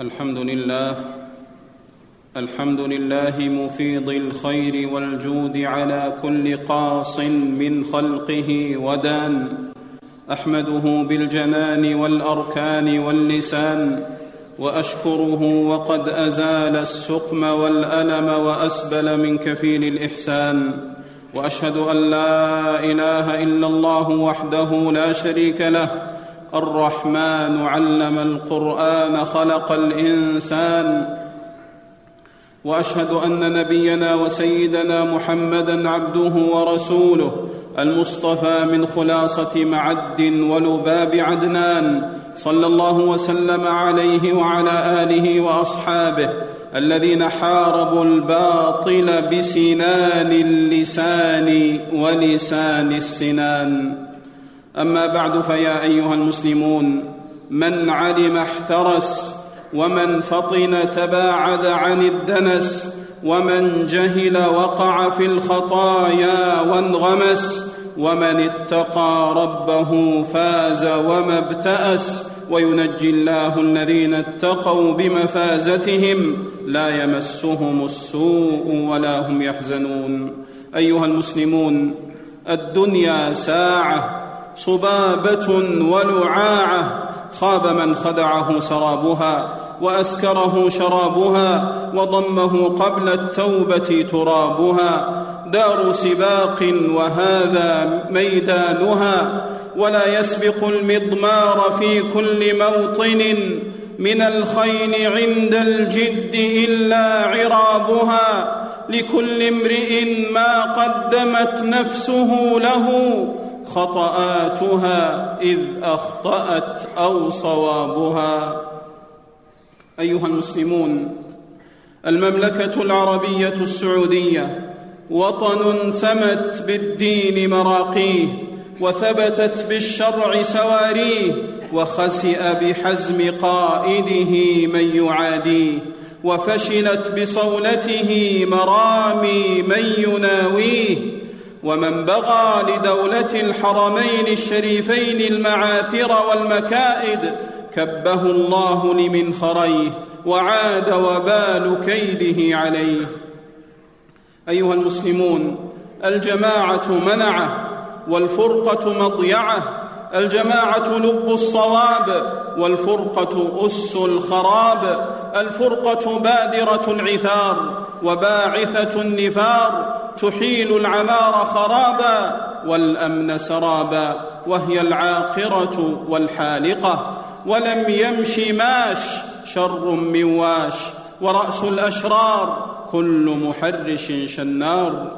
الحمد لله الحمد لله مفيض الخير والجود على كل قاص من خلقه ودان أحمده بالجنان والأركان واللسان وأشكره وقد أزال السقم والألم وأسبل من كفيل الإحسان وأشهد أن لا إله إلا الله وحده لا شريك له الرحمن علم القرآن خلق الإنسان. وأشهد أن نبينا وسيدنا محمدا عبده ورسوله المصطفى من خلاصة معد ولباب عدنان صلى الله وسلم عليه وعلى آله وأصحابه الذين حاربوا الباطل بسنان اللسان ولسان السنان. أما بعد فيا أيها المسلمون من علم احترس ومن فطن تباعد عن الدنس ومن جهل وقع في الخطايا وانغمس ومن اتقى ربه فاز وما ابتأس وينجي الله الذين اتقوا بمفازتهم لا يمسهم السوء ولا هم يحزنون. أيها المسلمون الدنيا ساعة صبابة ولعاعة. خاب من خدعه سرابها وأسكره شرابها وضمه قبل التوبة ترابها. دار سباق وهذا ميدانها. ولا يسبق المضمار في كل موطن. من الخيل عند الجد إلا عرابها. لكل امرئ ما قدمت نفسه له. خطاتها إذ أخطأت أو صوابها. أيها المسلمون المملكة العربية السعودية وطن سمت بالدين مراقيه وثبتت بالشرع سواريه وخسئ بحزم قائده من يعاديه وفشلت بصولته مرامي من يناويه ومن بغى لدولة الحرمين الشريفين المعاثر والمكائد كبه الله لمنخريه وعاد وبال كيده عليه. أيها المسلمون الجماعة منعة والفرقة مضيعة الجماعة لب الصواب والفرقة أس الخراب الفرقة بادرة العثار وباعثة النفار تحيل العمار خرابا والأمن سرابا وهي العاقرة والحالقة. ولم يمش ماش شر من واش ورأس الأشرار كل محرش شنار.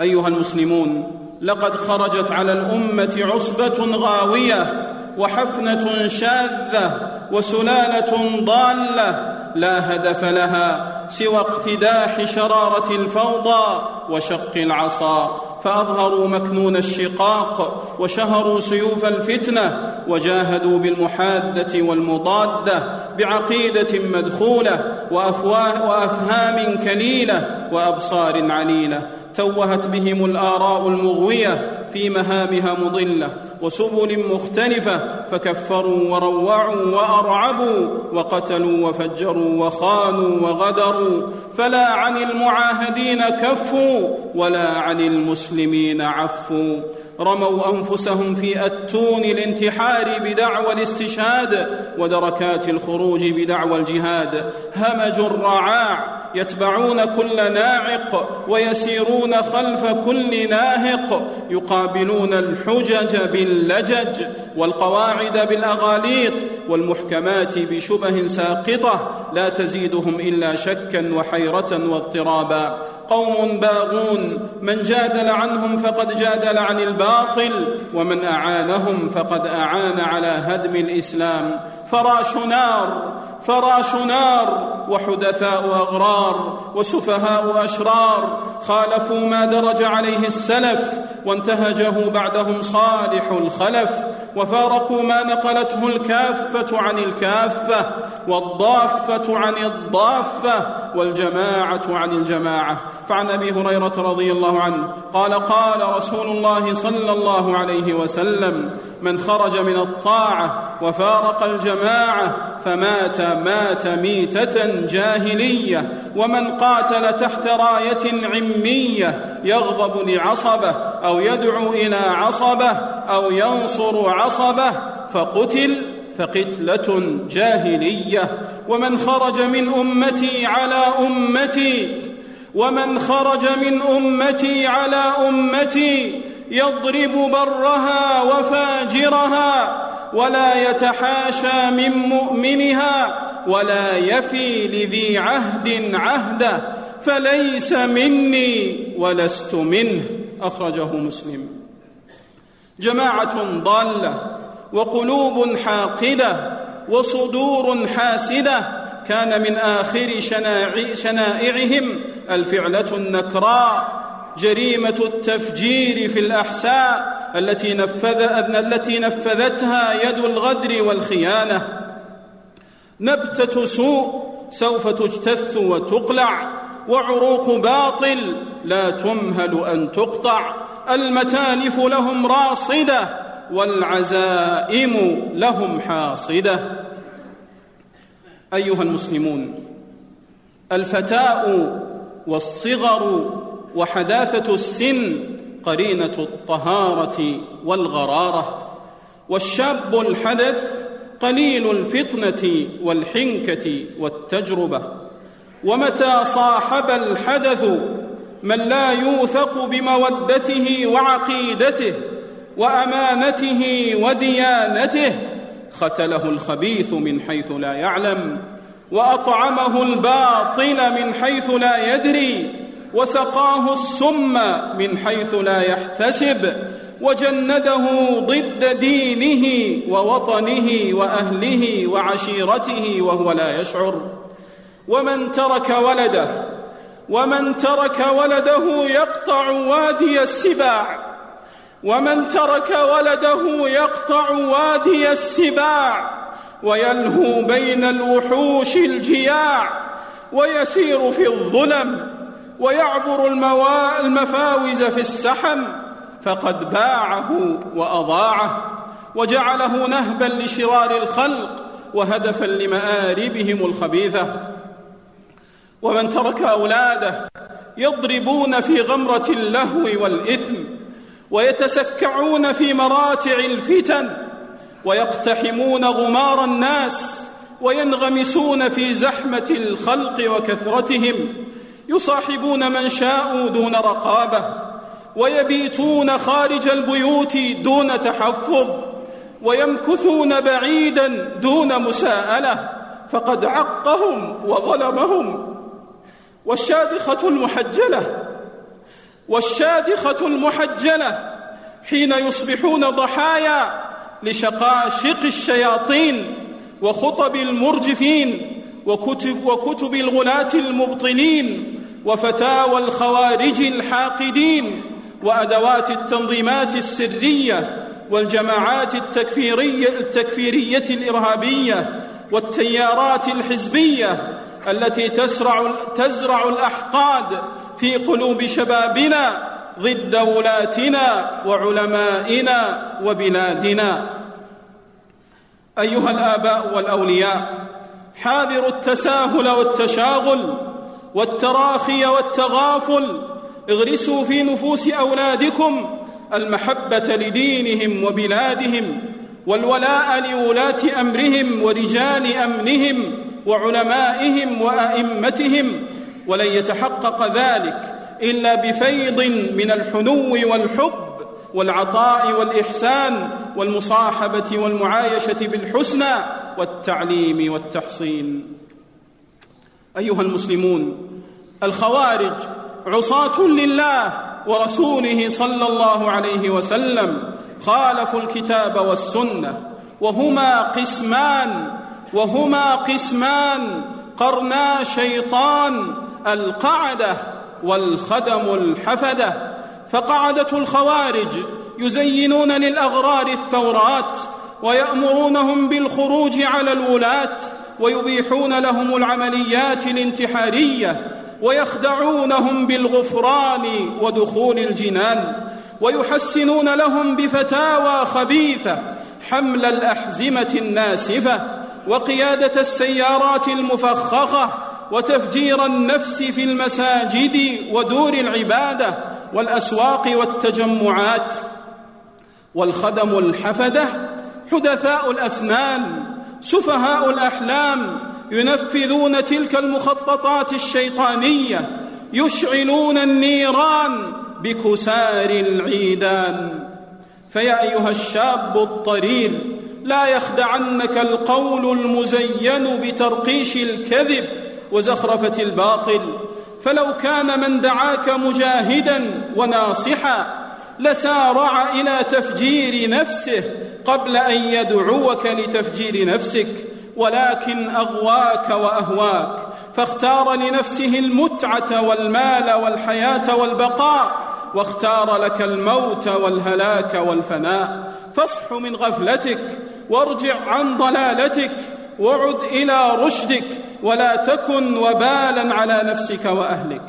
أيها المسلمون لقد خرجت على الأمة عصبة غاوية وحفنة شاذة وسلالة ضالة لا هدف لها سوى اقتداح شرارة الفوضى وشق العصا. فأظهروا مكنون الشقاق وشهروا سيوف الفتنة وجاهدوا بالمحادة والمضادة بعقيدة مدخولة وأفهام كليلة وأبصار عليلة توهت بهم الآراء المغوية في مهامها مضلة. وسبل مختلفة فكفروا وروعوا وأرعبوا وقتلوا وفجروا وخانوا وغدروا فلا عن المعاهدين كفوا ولا عن المسلمين عفوا. رموا أنفسهم في اتون الانتحار بدعوى الاستشهاد ودركات الخروج بدعوى الجهاد. همجوا الرعاع يتبعون كل ناعق ويسيرون خلف كل ناهق يقابلون الحجج باللجج والقواعد بالأغاليط والمحكمات بشبه ساقطة لا تزيدهم إلا شكا وحيرة واضطرابا. قوم باغون من جادل عنهم فقد جادل عن الباطل ومن أعانهم فقد أعان على هدم الإسلام. فراش نار فراش نار وحدثاء أغرار وسفهاء أشرار خالفوا ما درج عليه السلف وانتهجه بعدهم صالح الخلف. وفارقوا ما نقلته الكافة عن الكافة والضافة عن الضافة والجماعة عن الجماعة. فعن أبي هريرة رضي الله عنه قال قال رسول الله صلى الله عليه وسلم من خرج من الطاعة وفارق الجماعة فمات مات ميتة جاهلية ومن قاتل تحت راية عمية يغضب لعصبه أو يدعو إلى عصبة أو ينصر عصبة فقتل فقتلة جاهلية. ومن خرج من أمتي على أمتي ومن خرج من أمتي على أمتي يضرب برها وفاجرها ولا يتحاشى من مؤمنها ولا يفي لذي عهد عهده فليس مني ولست منه. أخرجه مسلم. جماعة ضالة وقلوب حاقدة وصدور حاسدة كان من آخر شنائعهم الفعلة النكراء جريمة التفجير في الأحساء التي نفذ التي نفذتها يد الغدر والخيانة. نبتة سوء سوف تجتث وتقلع. وعروق باطل لا تمهل أن تقطع. المتالف لهم راصدة والعزائم لهم حاصدة. أيها المسلمون الفتاء والصغر وحداثة السن قرينة الطهارة والغرارة والشاب الحدث قليل الفطنة والحنكة والتجربة. ومتى صاحب الحدث من لا يوثق بمودته وعقيدته وأمانته وديانته ختله الخبيث من حيث لا يعلم وأطعمه الباطل من حيث لا يدري وسقاه السم من حيث لا يحتسب وجنده ضد دينه ووطنه وأهله وعشيرته وهو لا يشعر ومن ترك ولده ومن ترك ولده يقطع وادي السباع ومن ترك ولده يقطع وادي السباع ويلهو بين الوحوش الجياع ويسير في الظلم ويعبر المفاوز في السحم فقد باعه وأضاعه وجعله نهبا لشرار الخلق وهدفا لمآربهم الخبيثة. ومن ترك أولاده يضربون في غمرة اللهو والإثم ويتسكعون في مراتع الفتن ويقتحمون غمار الناس وينغمسون في زحمة الخلق وكثرتهم يصاحبون من شاءوا دون رقابة ويبيتون خارج البيوت دون تحفظ ويمكثون بعيدا دون مساءلة فقد عقهم وظلمهم والشادخة المحجلة. والشادخة المحجلة حين يصبحون ضحايا لشقاشق الشياطين وخطب المرجفين وكتب, وكتب الغلاة المبطلين وفتاوى الخوارج الحاقدين وأدوات التنظيمات السرية والجماعات التكفيرية, التكفيرية الإرهابية والتيارات الحزبية التي تزرع, تزرع الأحقاد في قلوب شبابنا ضد ولاتنا وعلمائنا وبلادنا. أيها الآباء والأولياء حاذروا التساهل والتشاغل والتراخي والتغافل. اغرسوا في نفوس أولادكم المحبة لدينهم وبلادهم والولاء لولاة أمرهم ورجال أمنهم وعلمائهم وأئمتهم ولن يتحقق ذلك إلا بفيض من الحنو والحب والعطاء والإحسان والمصاحبة والمعايشة بالحسنى والتعليم والتحصين أيها المسلمون الخوارج عصاة لله ورسوله صلى الله عليه وسلم خالفوا الكتاب والسنة وهما قسمان وهما قسمان قرنا شيطان القعدة والخدم الحفدة فقعدة الخوارج يزينون للأغرار الثورات ويأمرونهم بالخروج على الولاة ويبيحون لهم العمليات الانتحارية ويخدعونهم بالغفران ودخول الجنان ويحسنون لهم بفتاوى خبيثة حمل الأحزمة الناسفة وقيادة السيارات المفخخة وتفجير النفس في المساجد ودور العبادة والأسواق والتجمعات والخدم الحفدة حدثاء الأسنان سفهاء الأحلام ينفذون تلك المخططات الشيطانية يشعلون النيران بكسار العيدان. فيا أيها الشاب الطرير لا يخدعنك القول المزين بترقيش الكذب وزخرفة الباطل. فلو كان من دعاك مجاهدا وناصحا لسارع إلى تفجير نفسه قبل أن يدعوك لتفجير نفسك ولكن أغواك وأهواك. فاختار لنفسه المتعة والمال والحياة والبقاء واختار لك الموت والهلاك والفناء. فاصح من غفلتك وارجع عن ضلالتك وعد إلى رشدك ولا تكن وبالا على نفسك وأهلك.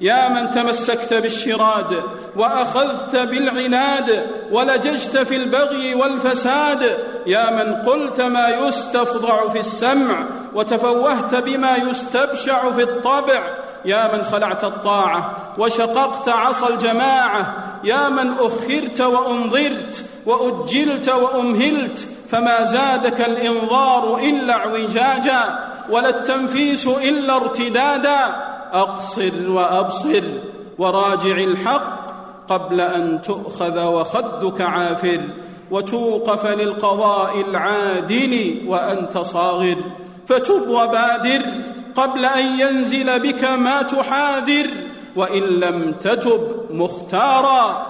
يا من تمسكت بالشراد وأخذت بالعناد ولججت في البغي والفساد. يا من قلت ما يستفضع في السمع وتفوهت بما يستبشع في الطبع. يا من خلعت الطاعة وشققت عصا الجماعة. يا من أخرت وأنظرت وأجلت وأمهلت. فما زادك الإنظار إلا اعوجاجا ولا التنفيس إلا ارتدادا. أقصر وأبصر وراجع الحق قبل أن تؤخذ وخدك عافر وتوقف للقضاء العادل وأنت صاغر. فتب وبادر قبل أن ينزل بك ما تحاذر. وإن لم تتب مختارا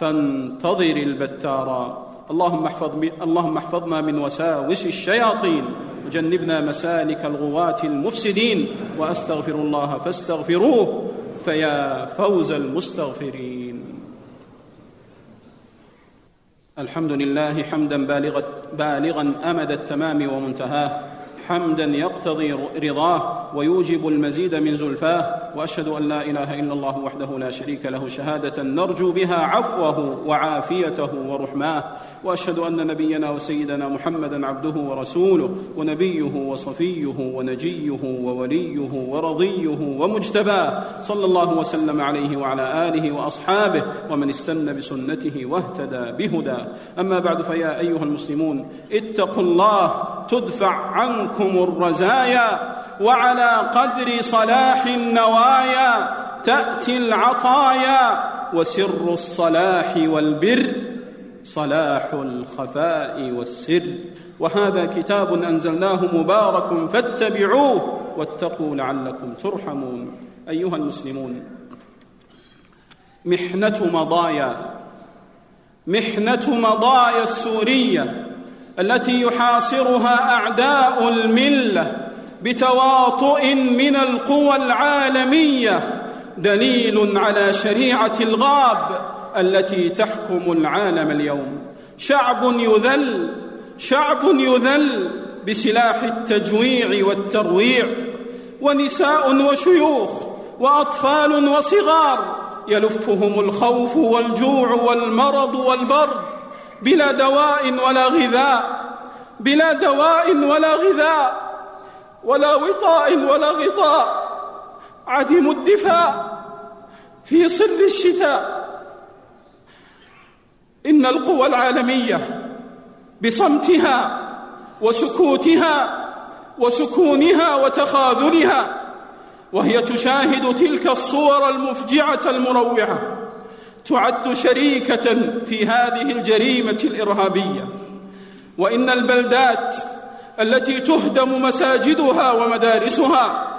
فانتظر البتارا. اللهم احفظ اللهم احفظنا من وساوس الشياطين وجنبنا مسالك الغواة المفسدين وأستغفر الله فاستغفروه فيا فوز المستغفرين. الحمد لله حمدا بالغا أمد التمام ومنتهاه حمدا يقتضي رضاه ويوجب المزيد من زلفاه وأشهد أن لا إله إلا الله وحده لا شريك له شهادة نرجو بها عفوه وعافيته ورحماه وأشهد أن نبينا وسيدنا محمدا عبده ورسوله ونبيه وصفيه ونجيه ووليه ورضيه ومجتباه صلى الله وسلم عليه وعلى آله وأصحابه ومن استنى بسنته واهتدى بهداه. أما بعد فيا أيها المسلمون اتقوا الله تدفع عنكم الرزايا وعلى قدر صلاح النوايا تأتي العطايا وسر الصلاح والبر صلاح الخفاء والسر وهذا كتاب أنزلناه مبارك فاتبعوه واتقوا لعلكم ترحمون. أيها المسلمون محنة مضايا محنة مضايا السورية التي يحاصرها أعداء الملة بتواطؤ من القوى العالمية دليل على شريعة الغاب التي تحكم العالم اليوم. شعب يذل شعب يذل بسلاح التجويع والترويع. ونساء وشيوخ وأطفال وصغار يلفهم الخوف والجوع والمرض والبرد. بلا دواء ولا غذاء. بلا دواء ولا غذاء. ولا وطاء ولا غطاء. عدموا الدفاع في صر الشتاء. إن القوى العالمية بصمتها وسكوتها وسكونها وتخاذلها وهي تشاهد تلك الصور المفجعة المروعة. تعد شريكة في هذه الجريمة الإرهابية. وإن البلدات التي تهدم مساجدها ومدارسها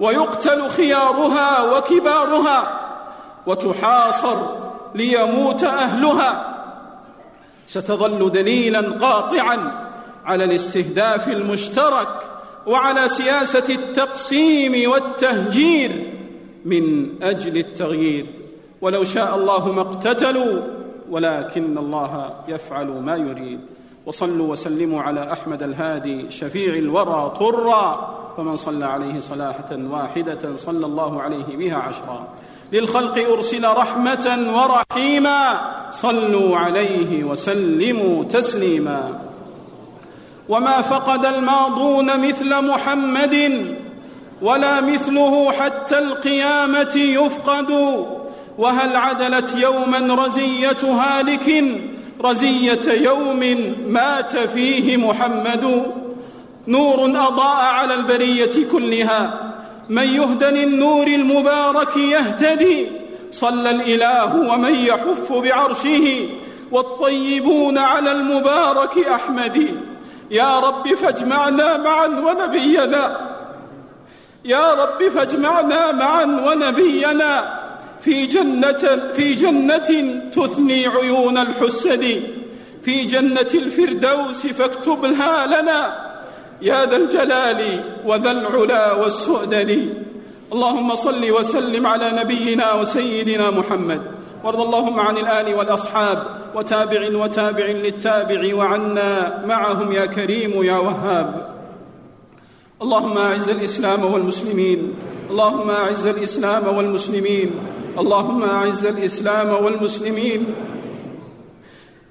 ويقتل خيارها وكبارها وتحاصر ليموت أهلها ستظل دليلا قاطعا على الاستهداف المشترك وعلى سياسة التقسيم والتهجير من أجل التغيير. ولو شاء الله ما اقتتلوا ولكن الله يفعل ما يريد. وصلوا وسلموا على أحمد الهادي شفيع الورى طرا. فمن صلى عليه صلاحة واحدة صلى الله عليه بها عشرا. للخلق أرسل رحمة ورحيما. صلوا عليه وسلموا تسليما. وما فقد الماضون مثل محمد ولا مثله حتى القيامة يفقد وهل عدلت يوما رزية هالك؟ رزية يوم مات فيه محمد. نور أضاء على البرية كلها. من يهدن النور المبارك يهتدي. صلى الإله ومن يحف بعرشه. والطيبون على المبارك أحمد. يا رب فاجمعنا معا ونبينا. يا رب فاجمعنا معا ونبينا. في جنة في جنة تثني عيون الحسد. في جنة الفردوس فاكتبها لنا. يا ذا الجلال وذا العلا والسؤدد. اللهم صل وسلم على نبينا وسيدنا محمد. وارض اللهم عن الآل والأصحاب. وتابع وتابع للتابع وعنا معهم يا كريم يا وهاب. اللهم أعز الإسلام والمسلمين. اللهم أعز الإسلام والمسلمين. اللهم أعز الإسلام والمسلمين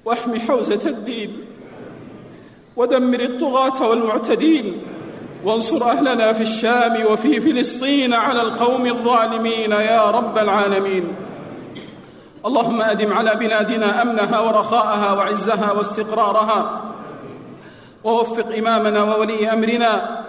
واحم حوزة الدين ودمر الطغاة والمعتدين وانصر أهلنا في الشام وفي فلسطين على القوم الظالمين يا رب العالمين. اللهم أدم على بلادنا أمنها ورخاءها وعزها واستقرارها ووفق إمامنا وولي أمرنا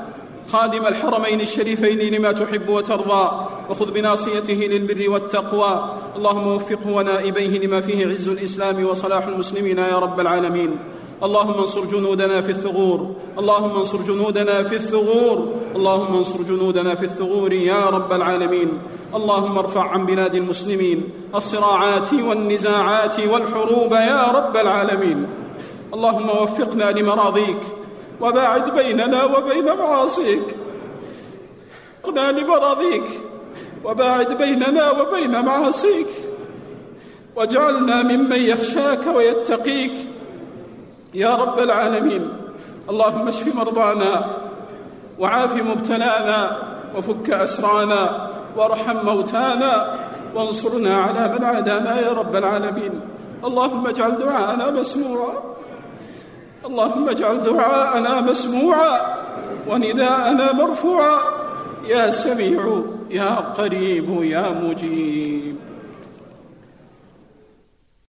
خادم الحرمين الشريفين لما تحب وترضى وخذ بناصيته للبر والتقوى. اللهم وفقه ونائبيه لما فيه عز الإسلام وصلاح المسلمين يا رب العالمين. اللهم انصر جنودنا في الثغور. اللهم انصر جنودنا في الثغور. اللهم انصر جنودنا في الثغور يا رب العالمين. اللهم ارفع عن بلاد المسلمين الصراعات والنزاعات والحروب يا رب العالمين. اللهم وفقنا لمراضيك. وباعد بيننا وبين معاصيك. وفقنا لمراضيك وباعد بيننا وبين معاصيك. واجعلنا ممن يخشاك ويتقيك. يا رب العالمين. اللهم اشف مرضانا وعاف مبتلانا وفك أسرانا وارحم موتانا وانصرنا على من عادانا يا رب العالمين. اللهم اجعل دعاءنا مسموعا. اللهم اجعل دعاءنا مسموعا ونداءنا مرفوعا. يا سميع يا قريب يا مجيب.